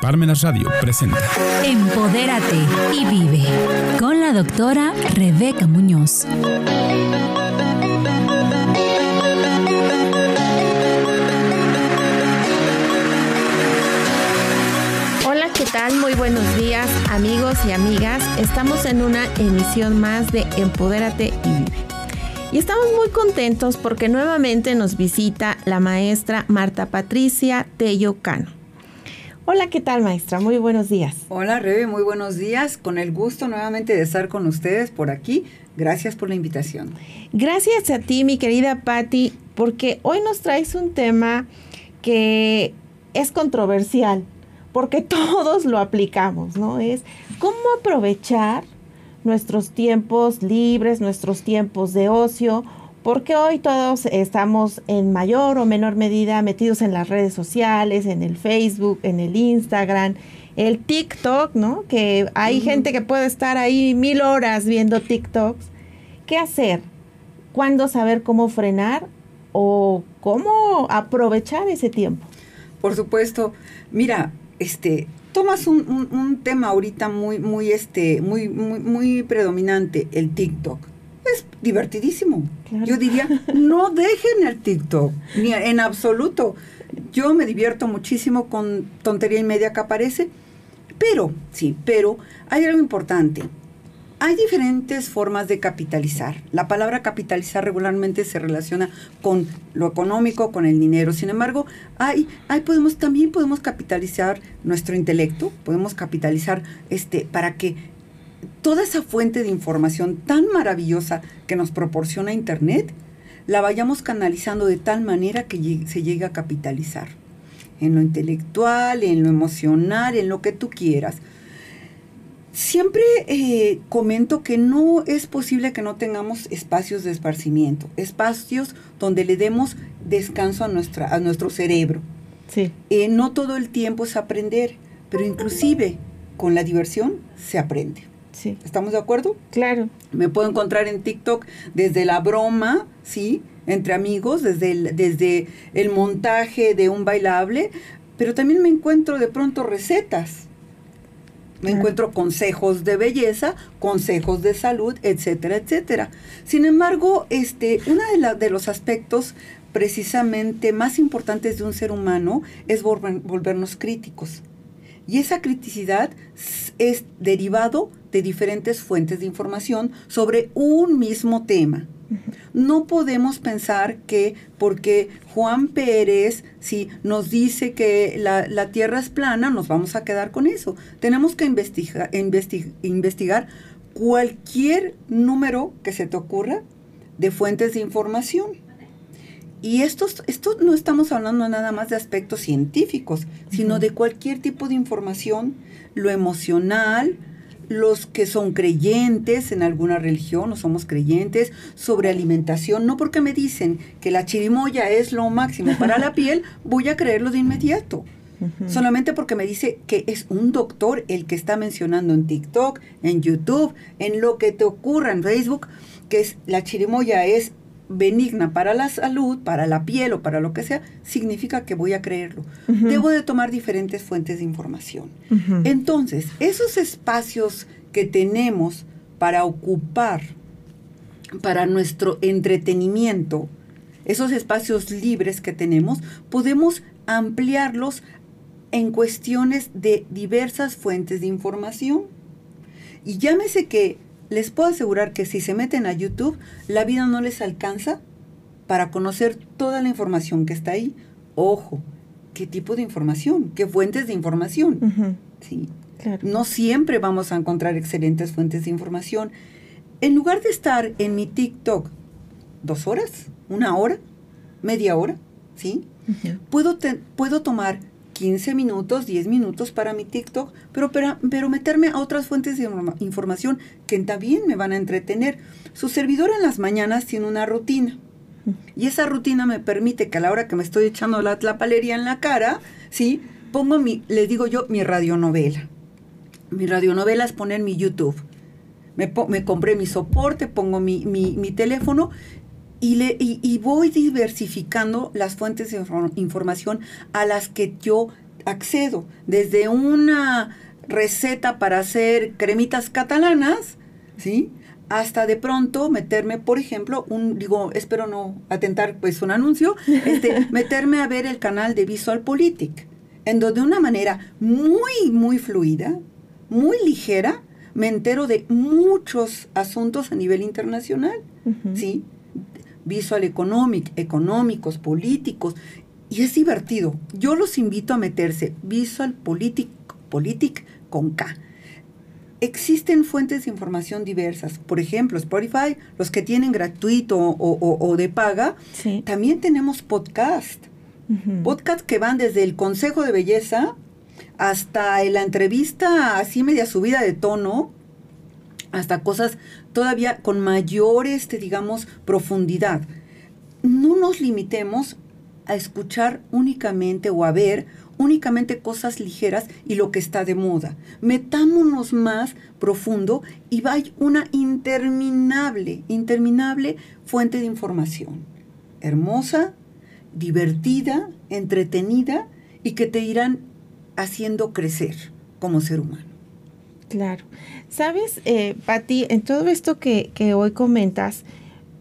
Parmenas Radio presenta Empodérate y vive con la doctora Rebeca Muñoz. Hola, ¿qué tal? Muy buenos días, amigos y amigas. Estamos en una emisión más de Empodérate y vive. Y estamos muy contentos porque nuevamente nos visita la maestra Marta Patricia Tello Cano. Hola, ¿qué tal maestra? Muy buenos días. Hola Rebe, muy buenos días. Con el gusto nuevamente de estar con ustedes por aquí. Gracias por la invitación. Gracias a ti, mi querida Patti, porque hoy nos traes un tema que es controversial, porque todos lo aplicamos, ¿no? Es cómo aprovechar nuestros tiempos libres, nuestros tiempos de ocio, porque hoy todos estamos en mayor o menor medida metidos en las redes sociales, en el Facebook, en el Instagram, el TikTok, ¿no? Que hay gente que puede estar ahí mil horas viendo TikToks. ¿Qué hacer? ¿Cuándo saber cómo frenar o cómo aprovechar ese tiempo? Por supuesto, mira, este, tomas un, un, tema ahorita muy, muy, este, muy, muy, muy predominante, el TikTok. Es divertidísimo. Claro. Yo diría, no dejen el TikTok, ni en absoluto. Yo me divierto muchísimo con tontería y media que aparece, pero, sí, pero hay algo importante. Hay diferentes formas de capitalizar. La palabra capitalizar regularmente se relaciona con lo económico, con el dinero. Sin embargo, hay, hay podemos, también podemos capitalizar nuestro intelecto, podemos capitalizar este, para que toda esa fuente de información tan maravillosa que nos proporciona Internet, la vayamos canalizando de tal manera que se llegue a capitalizar. En lo intelectual, en lo emocional, en lo que tú quieras. Siempre eh, comento que no es posible que no tengamos espacios de esparcimiento, espacios donde le demos descanso a, nuestra, a nuestro cerebro. Sí. Eh, no todo el tiempo es aprender, pero inclusive con la diversión se aprende. Sí. ¿Estamos de acuerdo? Claro. Me puedo encontrar en TikTok desde la broma, ¿sí? Entre amigos, desde el, desde el montaje de un bailable, pero también me encuentro de pronto recetas. Me Claro. encuentro consejos de belleza, consejos de salud, etcétera, etcétera. Sin embargo, este, uno de, la- de los aspectos precisamente más importantes de un ser humano es volver- volvernos críticos. Y esa criticidad es derivado de diferentes fuentes de información sobre un mismo tema. No podemos pensar que porque Juan Pérez si nos dice que la, la Tierra es plana, nos vamos a quedar con eso. Tenemos que investiga- investi- investigar cualquier número que se te ocurra de fuentes de información. Y estos, esto no estamos hablando nada más de aspectos científicos, sino de cualquier tipo de información, lo emocional, los que son creyentes en alguna religión o somos creyentes, sobre alimentación, no porque me dicen que la chirimoya es lo máximo para la piel, voy a creerlo de inmediato. Solamente porque me dice que es un doctor el que está mencionando en TikTok, en YouTube, en lo que te ocurra en Facebook, que es la chirimoya es benigna para la salud, para la piel o para lo que sea, significa que voy a creerlo. Debo de tomar diferentes fuentes de información. Entonces, esos espacios que tenemos para ocupar, para nuestro entretenimiento, esos espacios libres que tenemos, podemos ampliarlos en cuestiones de diversas fuentes de información. Y llámese que les puedo asegurar que si se meten a YouTube, la vida no les alcanza para conocer toda la información que está ahí. Ojo, ¿qué tipo de información? ¿Qué fuentes de información? Sí. Claro. No siempre vamos a encontrar excelentes fuentes de información. En lugar de estar en mi TikTok dos horas, una hora, media hora, ¿sí? Puedo, te- puedo tomar 15 minutos, 10 minutos para mi TikTok, pero, pero, pero meterme a otras fuentes de informa- información que también me van a entretener. Su servidor en las mañanas tiene una rutina. Y esa rutina me permite que a la hora que me estoy echando la tlapalería en la cara, ¿sí? Pongo mi, les digo yo, mi radionovela. Mi radionovela es poner mi YouTube. Me, me compré mi soporte, pongo mi- mi teléfono y, le, y, y voy diversificando las fuentes de infor- información a las que yo accedo desde una receta para hacer cremitas catalanas, ¿sí? Hasta de pronto meterme, por ejemplo, un, digo, espero no atentar pues un anuncio, este, meterme a ver el canal de Visual Politic, en donde de una manera muy, muy fluida, muy ligera, me entero de muchos asuntos a nivel internacional, ¿sí? Visual Economic, económicos, políticos, y es divertido. Yo los invito a meterse Visual Politic, Politic con K. Existen fuentes de información diversas. Por ejemplo, Spotify, los que tienen gratuito o, de paga. También tenemos podcast. Podcast que van desde el Consejo de Belleza hasta la entrevista así media subida de tono, hasta cosas todavía con mayor, este, digamos, profundidad. No nos limitemos a escuchar únicamente o a ver únicamente cosas ligeras y lo que está de moda. Metámonos más profundo y va una interminable, interminable fuente de información. Hermosa, divertida, entretenida y que te irán haciendo crecer como ser humano. Claro. Sabes, eh, Patti, en todo esto que, que, hoy comentas,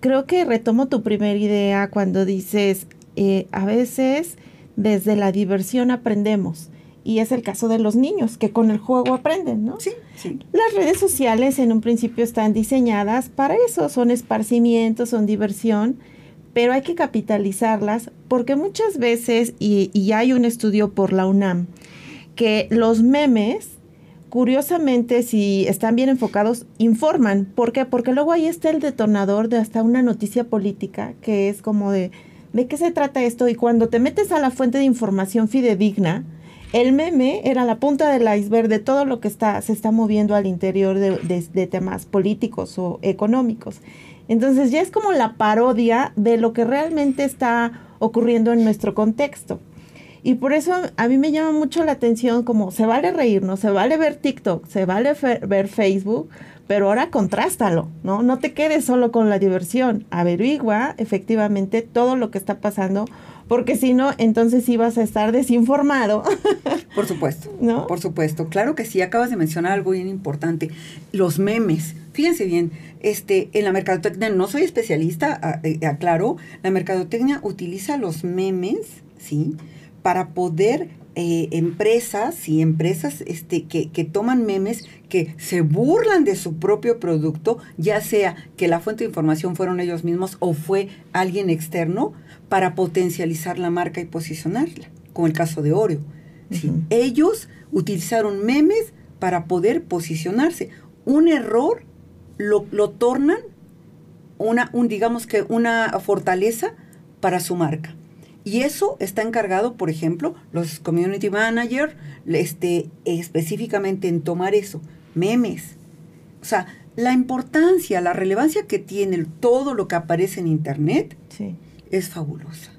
creo que retomo tu primera idea cuando dices, eh, a veces desde la diversión aprendemos. Y es el caso de los niños, que con el juego aprenden, ¿no? Sí, sí. Las redes sociales en un principio están diseñadas para eso, son esparcimiento, son diversión, pero hay que capitalizarlas porque muchas veces, y, y hay un estudio por la UNAM, que los memes, curiosamente, si están bien enfocados, informan. ¿Por qué? Porque luego ahí está el detonador de hasta una noticia política, que es como de ¿de qué se trata esto? Y cuando te metes a la fuente de información fidedigna, el meme era la punta del iceberg de todo lo que está, se está moviendo al interior de, temas políticos o económicos. Entonces ya es como la parodia de lo que realmente está ocurriendo en nuestro contexto. Y por eso a mí me llama mucho la atención como se vale reírnos, se vale ver TikTok, se vale ver Facebook, pero ahora contrástalo, ¿no? No te quedes solo con la diversión, averigua efectivamente todo lo que está pasando, porque si no, entonces sí vas a estar desinformado. Por supuesto, ¿no? Por supuesto, claro que sí, acabas de mencionar algo bien importante, los memes. Fíjense bien, este, en la mercadotecnia, no soy especialista, eh, aclaro, la mercadotecnia utiliza los memes, ¿sí? Para poder eh, empresas y empresas este, que, que, toman memes que se burlan de su propio producto, ya sea que la fuente de información fueron ellos mismos o fue alguien externo, para potencializar la marca y posicionarla, como el caso de Oreo. Ellos utilizaron memes para poder posicionarse. Un error lo, lo tornan una, un, digamos que una fortaleza para su marca. Y eso está encargado, por ejemplo, los community managers, este, específicamente en tomar eso, memes. O sea, la importancia, la relevancia que tiene todo lo que aparece en Internet es fabulosa.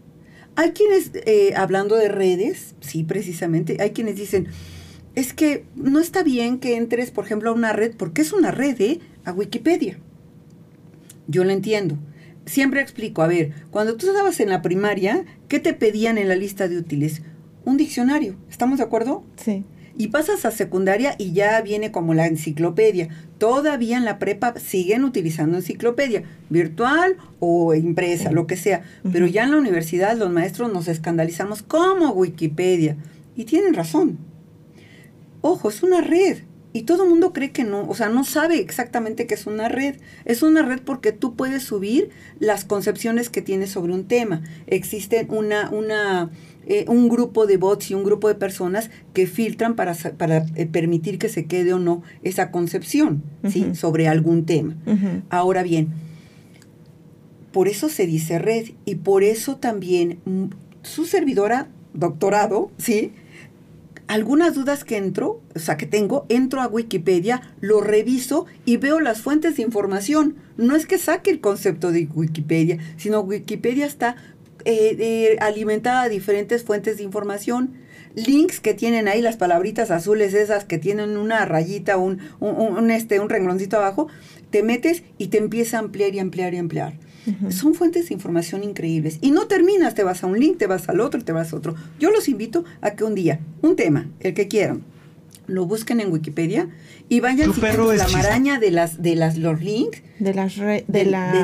Hay quienes, eh, hablando de redes, sí, precisamente, hay quienes dicen, es que no está bien que entres, por ejemplo, a una red, porque es una red, ¿eh? A Wikipedia. Yo lo entiendo siempre explico, a ver, cuando tú estabas en la primaria, ¿qué te pedían en la lista de útiles? Un diccionario, ¿estamos de acuerdo? Sí. Y pasas a secundaria y ya viene como la enciclopedia. Todavía en la prepa siguen utilizando enciclopedia, virtual o impresa, lo que sea. Pero ya en la universidad los maestros nos escandalizamos como Wikipedia. Y tienen razón. Ojo, es una red. Y todo el mundo cree que no, o sea, no sabe exactamente qué es una red. Es una red porque tú puedes subir las concepciones que tienes sobre un tema. Existe una, una, eh, un grupo de bots y un grupo de personas que filtran para, para eh, permitir que se quede o no esa concepción ¿sí? sobre algún tema. Ahora bien, por eso se dice red y por eso también su servidora, doctorado, ¿sí? Algunas dudas que entro, o sea, que tengo, entro a Wikipedia, lo reviso y veo las fuentes de información. No es que saque el concepto de Wikipedia, sino Wikipedia está eh, alimentada de diferentes fuentes de información. Links que tienen ahí las palabritas azules esas que tienen una rayita, un, un, este, un rengloncito abajo, te metes y te empieza a ampliar y ampliar y ampliar. Son fuentes de información increíbles. Y no terminas, te vas a un link, te vas al otro, te vas a otro. Yo los invito a que un día, un tema, el que quieran, lo busquen en Wikipedia y vayan siguiendo la maraña de las de las los links de las de,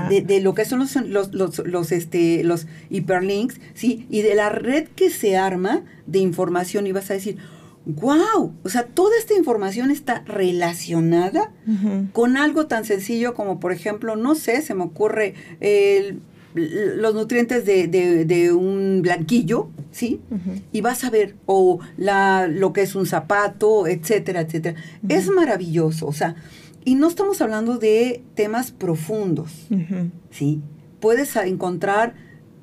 de, de, lo que son los, los, los, los, este los hiperlinks sí y de la red que se arma de información y vas a decir wow o sea toda esta información está relacionada con algo tan sencillo como por ejemplo no sé se me ocurre el los nutrientes de, de, un blanquillo, ¿sí? Y vas a ver, o la, lo que es un zapato, etcétera, etcétera. Es maravilloso, o sea, y no estamos hablando de temas profundos, ¿sí? Puedes encontrar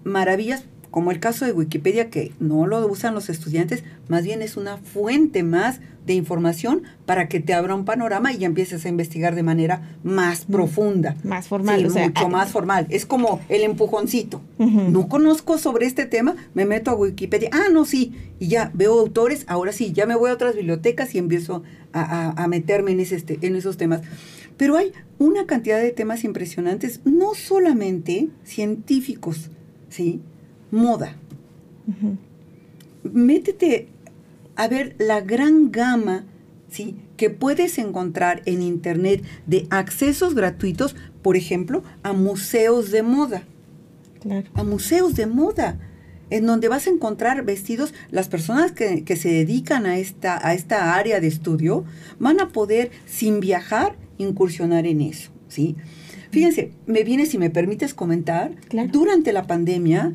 maravillas como el caso de Wikipedia, que no lo usan los estudiantes, más bien es una fuente más de información para que te abra un panorama y ya empieces a investigar de manera más mm, profunda. Más formal. o sea, mucho más formal. Es como el empujoncito. No conozco sobre este tema, me meto a Wikipedia. Ah, no, sí. Y ya veo autores, ahora sí, ya me voy a otras bibliotecas y empiezo a, meterme en, ese, este, en esos temas. Pero hay una cantidad de temas impresionantes, no solamente científicos, ¿sí? Moda. Métete a ver la gran gama ¿sí? que puedes encontrar en Internet de accesos gratuitos, por ejemplo, a museos de moda. A museos de moda, en donde vas a encontrar vestidos, las personas que, que se dedican a esta, a esta área de estudio van a poder, sin viajar, incursionar en eso. ¿sí? Fíjense, me viene, si me permites comentar, durante la pandemia,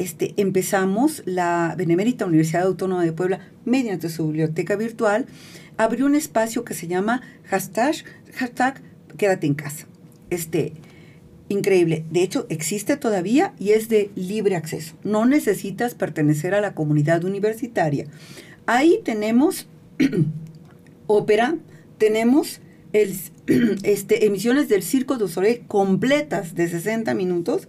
este, empezamos la Benemérita Universidad Autónoma de Puebla, mediante su biblioteca virtual, abrió un espacio que se llama hashtag, Quédate en casa. Este, increíble. De hecho, existe todavía y es de libre acceso. No necesitas pertenecer a la comunidad universitaria. Ahí tenemos ópera, tenemos el, este, emisiones del Circo de Soleil completas de 60 minutos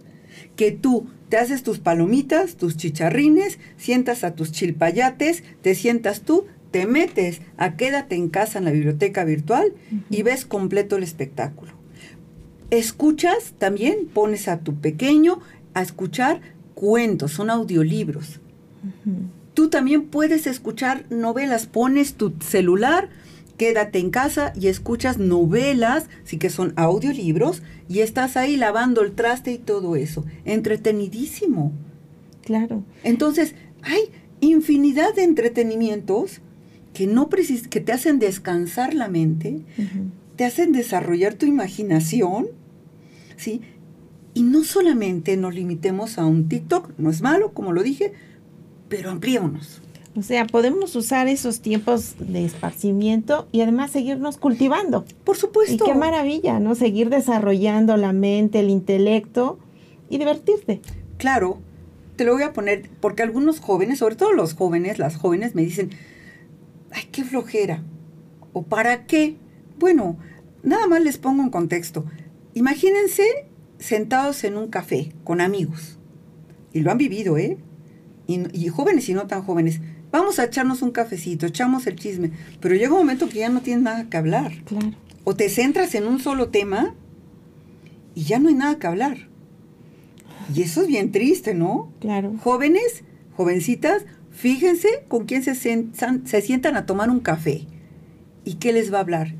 que tú te haces tus palomitas, tus chicharrines, sientas a tus chilpayates, te sientas tú, te metes a quédate en casa en la biblioteca virtual y ves completo el espectáculo. Escuchas también, pones a tu pequeño a escuchar cuentos, son audiolibros. Tú también puedes escuchar novelas, pones tu celular, quédate en casa y escuchas novelas, sí que son audiolibros, y estás ahí lavando el traste y todo eso. Entretenidísimo. Claro. Entonces, hay infinidad de entretenimientos que no precis que te hacen descansar la mente, te hacen desarrollar tu imaginación, ¿sí? Y no solamente nos limitemos a un TikTok, no es malo, como lo dije, pero ampliémonos. O sea, podemos usar esos tiempos de esparcimiento y además seguirnos cultivando. Por supuesto. Y qué maravilla, ¿no? Seguir desarrollando la mente, el intelecto y divertirte. Claro, te lo voy a poner, porque algunos jóvenes, sobre todo los jóvenes, las jóvenes me dicen, ay, qué flojera. ¿O para qué? Bueno, nada más les pongo un contexto. Imagínense sentados en un café con amigos. Y lo han vivido, ¿eh? Y, y jóvenes y no tan jóvenes vamos a echarnos un cafecito, echamos el chisme, pero llega un momento que ya no tienes nada que hablar. Claro. O te centras en un solo tema y ya no hay nada que hablar. Y eso es bien triste, ¿no? Claro. Jóvenes, jovencitas, fíjense con quién se, se sientan a tomar un café y qué les va a hablar.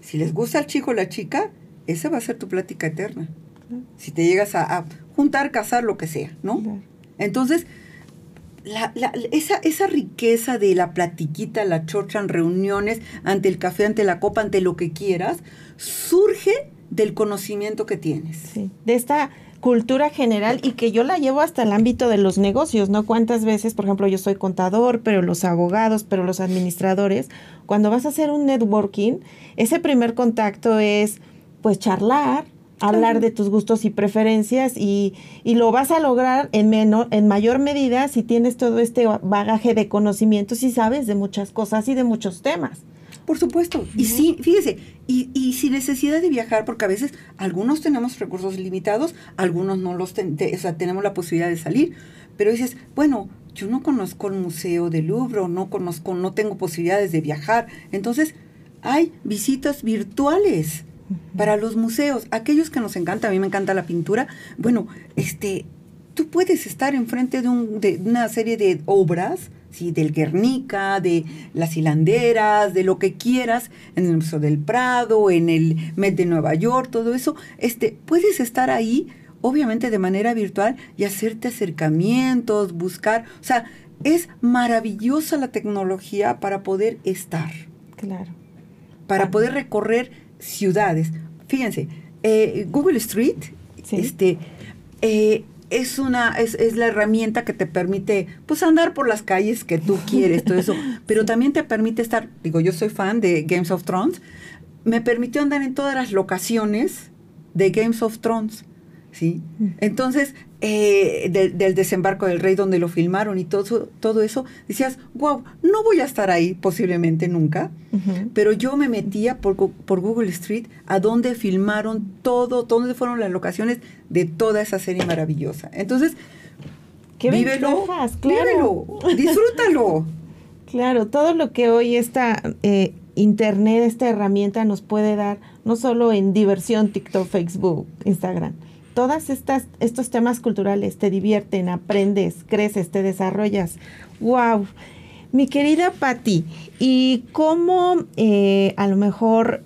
Si les gusta el chico o la chica, esa va a ser tu plática eterna. Si te llegas a, juntar, casar, lo que sea, ¿no? Entonces, la, la, esa, esa riqueza de la platiquita, la chocha en reuniones, ante el café, ante la copa, ante lo que quieras, surge del conocimiento que tienes. De esta cultura general y que yo la llevo hasta el ámbito de los negocios, ¿no? Cuántas veces, por ejemplo, yo soy contador, pero los abogados, pero los administradores, cuando vas a hacer un networking, ese primer contacto es pues charlar, hablar de tus gustos y preferencias y, y, lo vas a lograr en, menor, en mayor medida si tienes todo este bagaje de conocimientos y sabes de muchas cosas y de muchos temas. Por supuesto. Y sí, fíjese, y, y, sin necesidad de viajar, porque a veces algunos tenemos recursos limitados, algunos no los o sea, tenemos la posibilidad de salir, pero dices, bueno, yo no conozco el Museo del Louvre, no conozco, no tengo posibilidades de viajar. Entonces, hay visitas virtuales Para los museos, aquellos que nos encanta, a mí me encanta la pintura, bueno, este, tú puedes estar enfrente de, un, de una serie de obras, ¿sí? del Guernica, de las hilanderas, de lo que quieras, en el Museo del Prado, en el Met de Nueva York, todo eso, este, puedes estar ahí, obviamente de manera virtual, y hacerte acercamientos, buscar, o sea, es maravillosa la tecnología para poder estar. Claro. Para poder recorrer ciudades. Fíjense, eh, Google Street, este, eh, es una es, es, la herramienta que te permite pues andar por las calles que tú quieres todo eso pero también te permite estar digo yo soy fan de Games of Thrones me permitió andar en todas las locaciones de Games of Thrones sí mm. entonces eh, del desembarco del rey donde lo filmaron y todo, todo eso, decías, wow, no voy a estar ahí posiblemente nunca, pero yo me metía por, por, Google Street a donde filmaron todo, donde fueron las locaciones de toda esa serie maravillosa. Entonces, Qué vívelo, claro. disfrútalo. Claro, todo lo que hoy esta eh, Internet, esta herramienta nos puede dar, no solo en diversión, TikTok, Facebook, Instagram, todas estas estos temas culturales te divierten, aprendes, creces, te desarrollas. Wow. Mi querida Patti, ¿y cómo eh, a lo mejor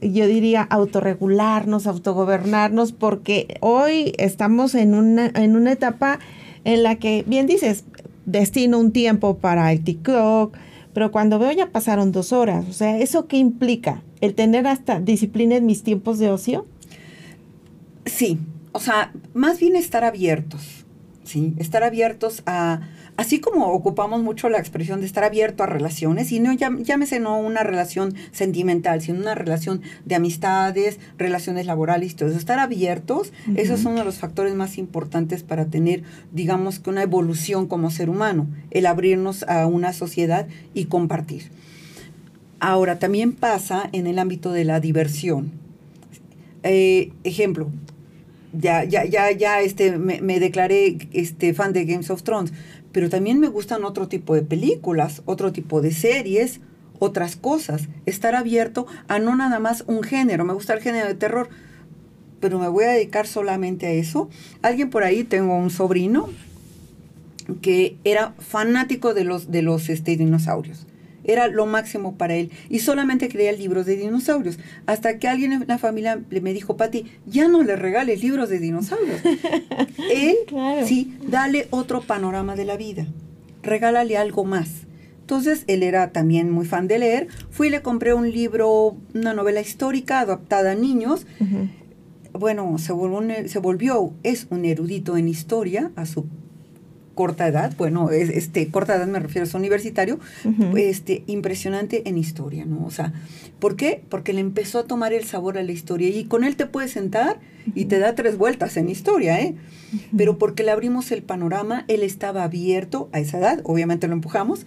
yo diría autorregularnos, autogobernarnos? Porque hoy estamos en una, en una etapa en la que, bien dices, destino un tiempo para el TikTok, pero cuando veo ya pasaron dos horas. O sea, ¿eso qué implica? ¿El tener hasta disciplina en mis tiempos de ocio? Sí, o sea, más bien estar abiertos, ¿sí? Estar abiertos a, así como ocupamos mucho la expresión de estar abierto a relaciones, y no llámese no una relación sentimental, sino una relación de amistades, relaciones laborales, todo eso. Estar abiertos, esos son uno de los factores más importantes para tener, digamos que una evolución como ser humano, el abrirnos a una sociedad y compartir. Ahora, también pasa en el ámbito de la diversión. Eh, ejemplo, ya, ya, ya, ya este, me, declaré este, fan de Games of Thrones, pero también me gustan otro tipo de películas, otro tipo de series, otras cosas. Estar abierto a no nada más un género. Me gusta el género de terror, pero me voy a dedicar solamente a eso. Alguien por ahí, tengo un sobrino que era fanático de los, de los este, dinosaurios. Era lo máximo para él. Y solamente creía libros de dinosaurios. Hasta que alguien en la familia me dijo, Pati, ya no le regales libros de dinosaurios. él, sí, dale otro panorama de la vida. Regálale algo más. Entonces, él era también muy fan de leer. Fui y le compré un libro, una novela histórica adaptada a niños. Bueno, se volvió, se volvió, es un erudito en historia a su corta edad, bueno, es, este, corta edad me refiero, es universitario, este, impresionante en historia, ¿no? O sea, ¿por qué? Porque le empezó a tomar el sabor a la historia y con él te puedes sentar y te da tres vueltas en historia, ¿eh? Pero porque le abrimos el panorama, él estaba abierto a esa edad, obviamente lo empujamos,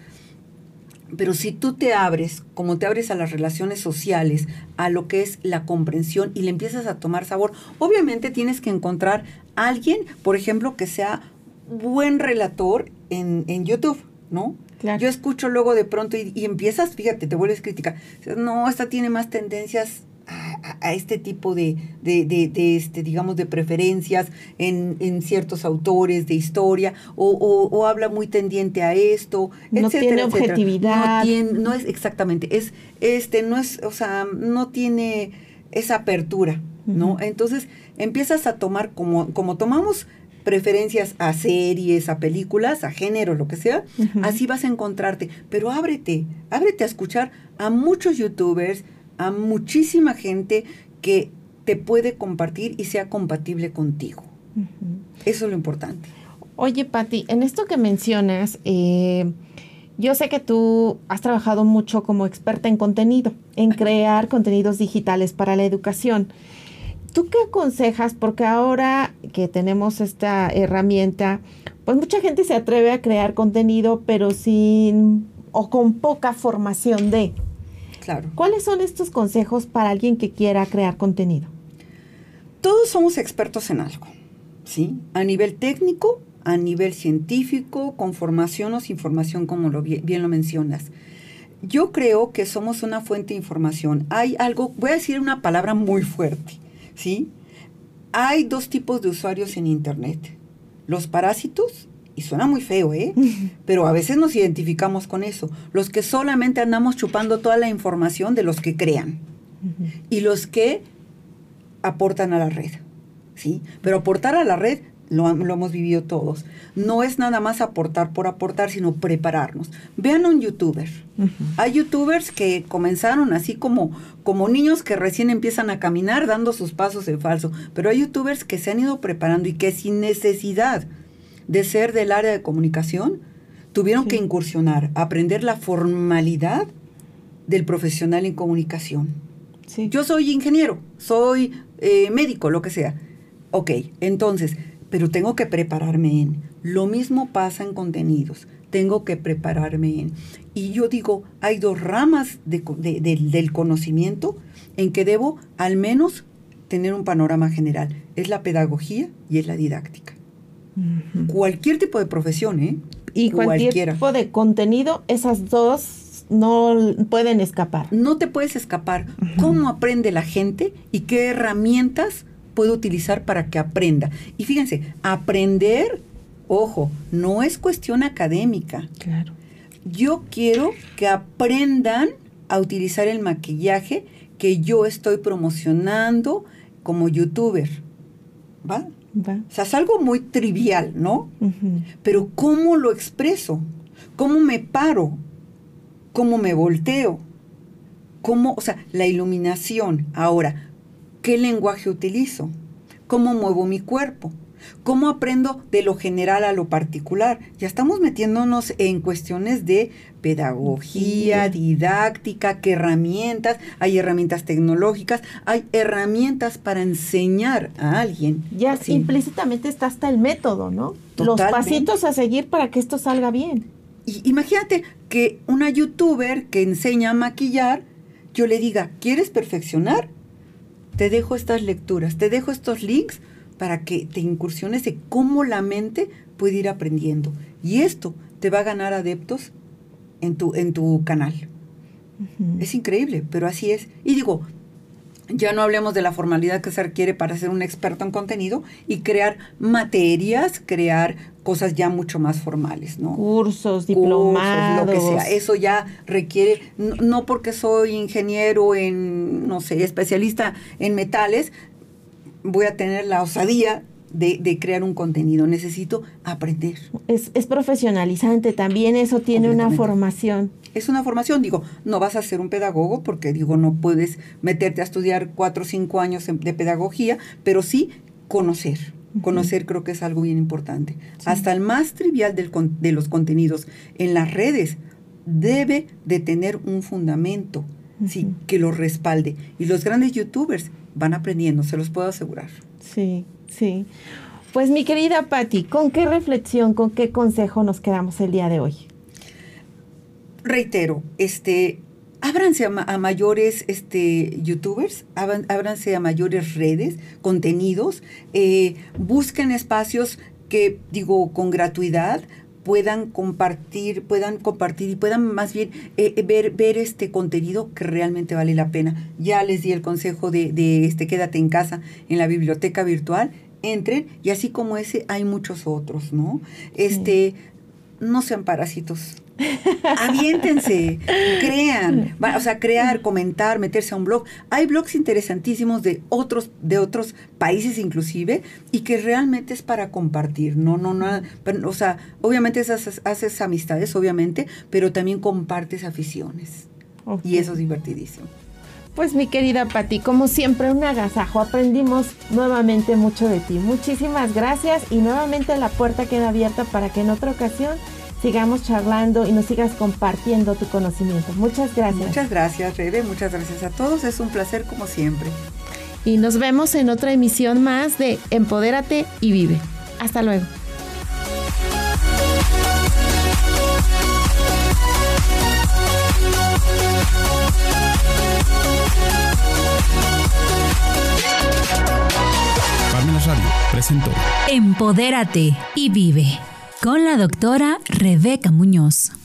pero si tú te abres, como te abres a las relaciones sociales, a lo que es la comprensión y le empiezas a tomar sabor, obviamente tienes que encontrar a alguien, por ejemplo, que sea buen relator en, en YouTube, ¿no? Yo escucho luego de pronto y, empiezas, fíjate, te vuelves crítica. No, esta tiene más tendencias a, este tipo de, de, de, este, digamos, de preferencias en, en ciertos autores de historia, o, o, habla muy tendiente a esto, no tiene objetividad. No, tiene, no es exactamente, es, este, no es, o sea, no tiene esa apertura, ¿no? Entonces empiezas a tomar como, como tomamos preferencias a series, a películas, a género, lo que sea, así vas a encontrarte. Pero ábrete, ábrete a escuchar a muchos youtubers, a muchísima gente que te puede compartir y sea compatible contigo. Eso es lo importante. Oye, Patti, en esto que mencionas, eh, yo sé que tú has trabajado mucho como experta en contenido, en crear contenidos digitales para la educación. ¿Tú qué aconsejas? Porque ahora que tenemos esta herramienta, pues mucha gente se atreve a crear contenido, pero sin o con poca formación de. Claro. ¿Cuáles son estos consejos para alguien que quiera crear contenido? Todos somos expertos en algo, ¿sí? A nivel técnico, a nivel científico, con formación o sin formación, como lo bien, bien lo mencionas. yo creo que somos una fuente de información. Hay algo, voy a decir una palabra muy fuerte, ¿sí? Hay dos tipos de usuarios en Internet. Los parásitos, y suena muy feo, ¿eh? Pero a veces nos identificamos con eso. Los que solamente andamos chupando toda la información de los que crean. Y los que aportan a la red, ¿sí? Pero aportar a la red lo, hemos vivido todos. No es nada más aportar por aportar, sino prepararnos. Vean a un youtuber. Hay youtubers que comenzaron así como, como niños que recién empiezan a caminar dando sus pasos en falso, pero hay youtubers que se han ido preparando y que sin necesidad de ser del área de comunicación, tuvieron que incursionar, aprender la formalidad del profesional en comunicación. Yo soy ingeniero, soy eh, médico, lo que sea. Ok, entonces, pero tengo que prepararme en. Lo mismo pasa en contenidos, tengo que prepararme en. Y yo digo, hay dos ramas del conocimiento en que debo al menos tener un panorama general. Es la pedagogía y es la didáctica. Cualquier tipo de profesión, ¿eh? Y cualquier tipo de contenido, esas dos no pueden escapar. No te puedes escapar. ¿Cómo aprende la gente y qué herramientas puede utilizar para que aprenda? Y fíjense, aprender, ojo, no es cuestión académica. Claro. Yo quiero que aprendan a utilizar el maquillaje que yo estoy promocionando como youtuber. ¿Va? O sea, es algo muy trivial, ¿no? Pero ¿cómo lo expreso? ¿Cómo me paro? ¿Cómo me volteo? ¿Cómo, o sea, la iluminación? Ahora, ¿qué lenguaje utilizo? ¿Cómo muevo mi cuerpo? ¿Cómo aprendo de lo general a lo particular? Ya estamos metiéndonos en cuestiones de pedagogía, didáctica, qué herramientas, hay herramientas tecnológicas, hay herramientas para enseñar a alguien. Ya implícitamente está hasta el método, ¿no? Los pasitos a seguir para que esto salga bien. Y imagínate que una youtuber que enseña a maquillar, yo le diga, ¿quieres perfeccionar? Te dejo estas lecturas, te dejo estos links para que te incursiones de cómo la mente puede ir aprendiendo. Y esto te va a ganar adeptos en tu, en tu canal. Es increíble, pero así es. Y digo, ya no hablemos de la formalidad que se requiere para ser un experto en contenido y crear materias, crear cosas ya mucho más formales, ¿no? Cursos, diplomados. lo que sea. Eso ya requiere, no, no, porque soy ingeniero en, no sé, especialista en metales, voy a tener la osadía de, crear un contenido, necesito aprender. Es, profesionalizante también, eso tiene una formación. Es una formación, digo, no vas a ser un pedagogo porque digo, no puedes meterte a estudiar cuatro o cinco años de pedagogía, pero sí conocer. Conocer creo que es algo bien importante. Hasta el más trivial del, de los contenidos en las redes debe de tener un fundamento sí, que lo respalde. Y los grandes youtubers van aprendiendo, se los puedo asegurar. Sí, sí. Pues mi querida Patti, ¿con qué reflexión, con qué consejo nos quedamos el día de hoy? Reitero, este, ábranse a, mayores este, youtubers, ábranse a mayores redes, contenidos, eh, busquen espacios que, digo, con gratuidad, puedan compartir, puedan compartir y puedan más bien eh, eh, ver, ver este contenido que realmente vale la pena. Ya les di el consejo de, de este quédate en casa en la biblioteca virtual entren y así como ese hay muchos otros, ¿no? Este, no sean parásitos. Aviéntense, crean, o sea, crear, comentar, meterse a un blog. Hay blogs interesantísimos de otros, de otros países inclusive, y que realmente es para compartir. No, no, no, o sea, obviamente haces, haces amistades, obviamente, pero también compartes aficiones. Y eso es divertidísimo. Pues mi querida Patti, como siempre un agasajo, aprendimos nuevamente mucho de ti. Muchísimas gracias y nuevamente la puerta queda abierta para que en otra ocasión sigamos charlando y nos sigas compartiendo tu conocimiento. Muchas gracias. Muchas gracias, Rebe. Muchas gracias a todos. Es un placer como siempre. Y nos vemos en otra emisión más de Empodérate y Vive. Hasta luego. Carmen presentó Empodérate y Vive con la doctora Rebeca Muñoz.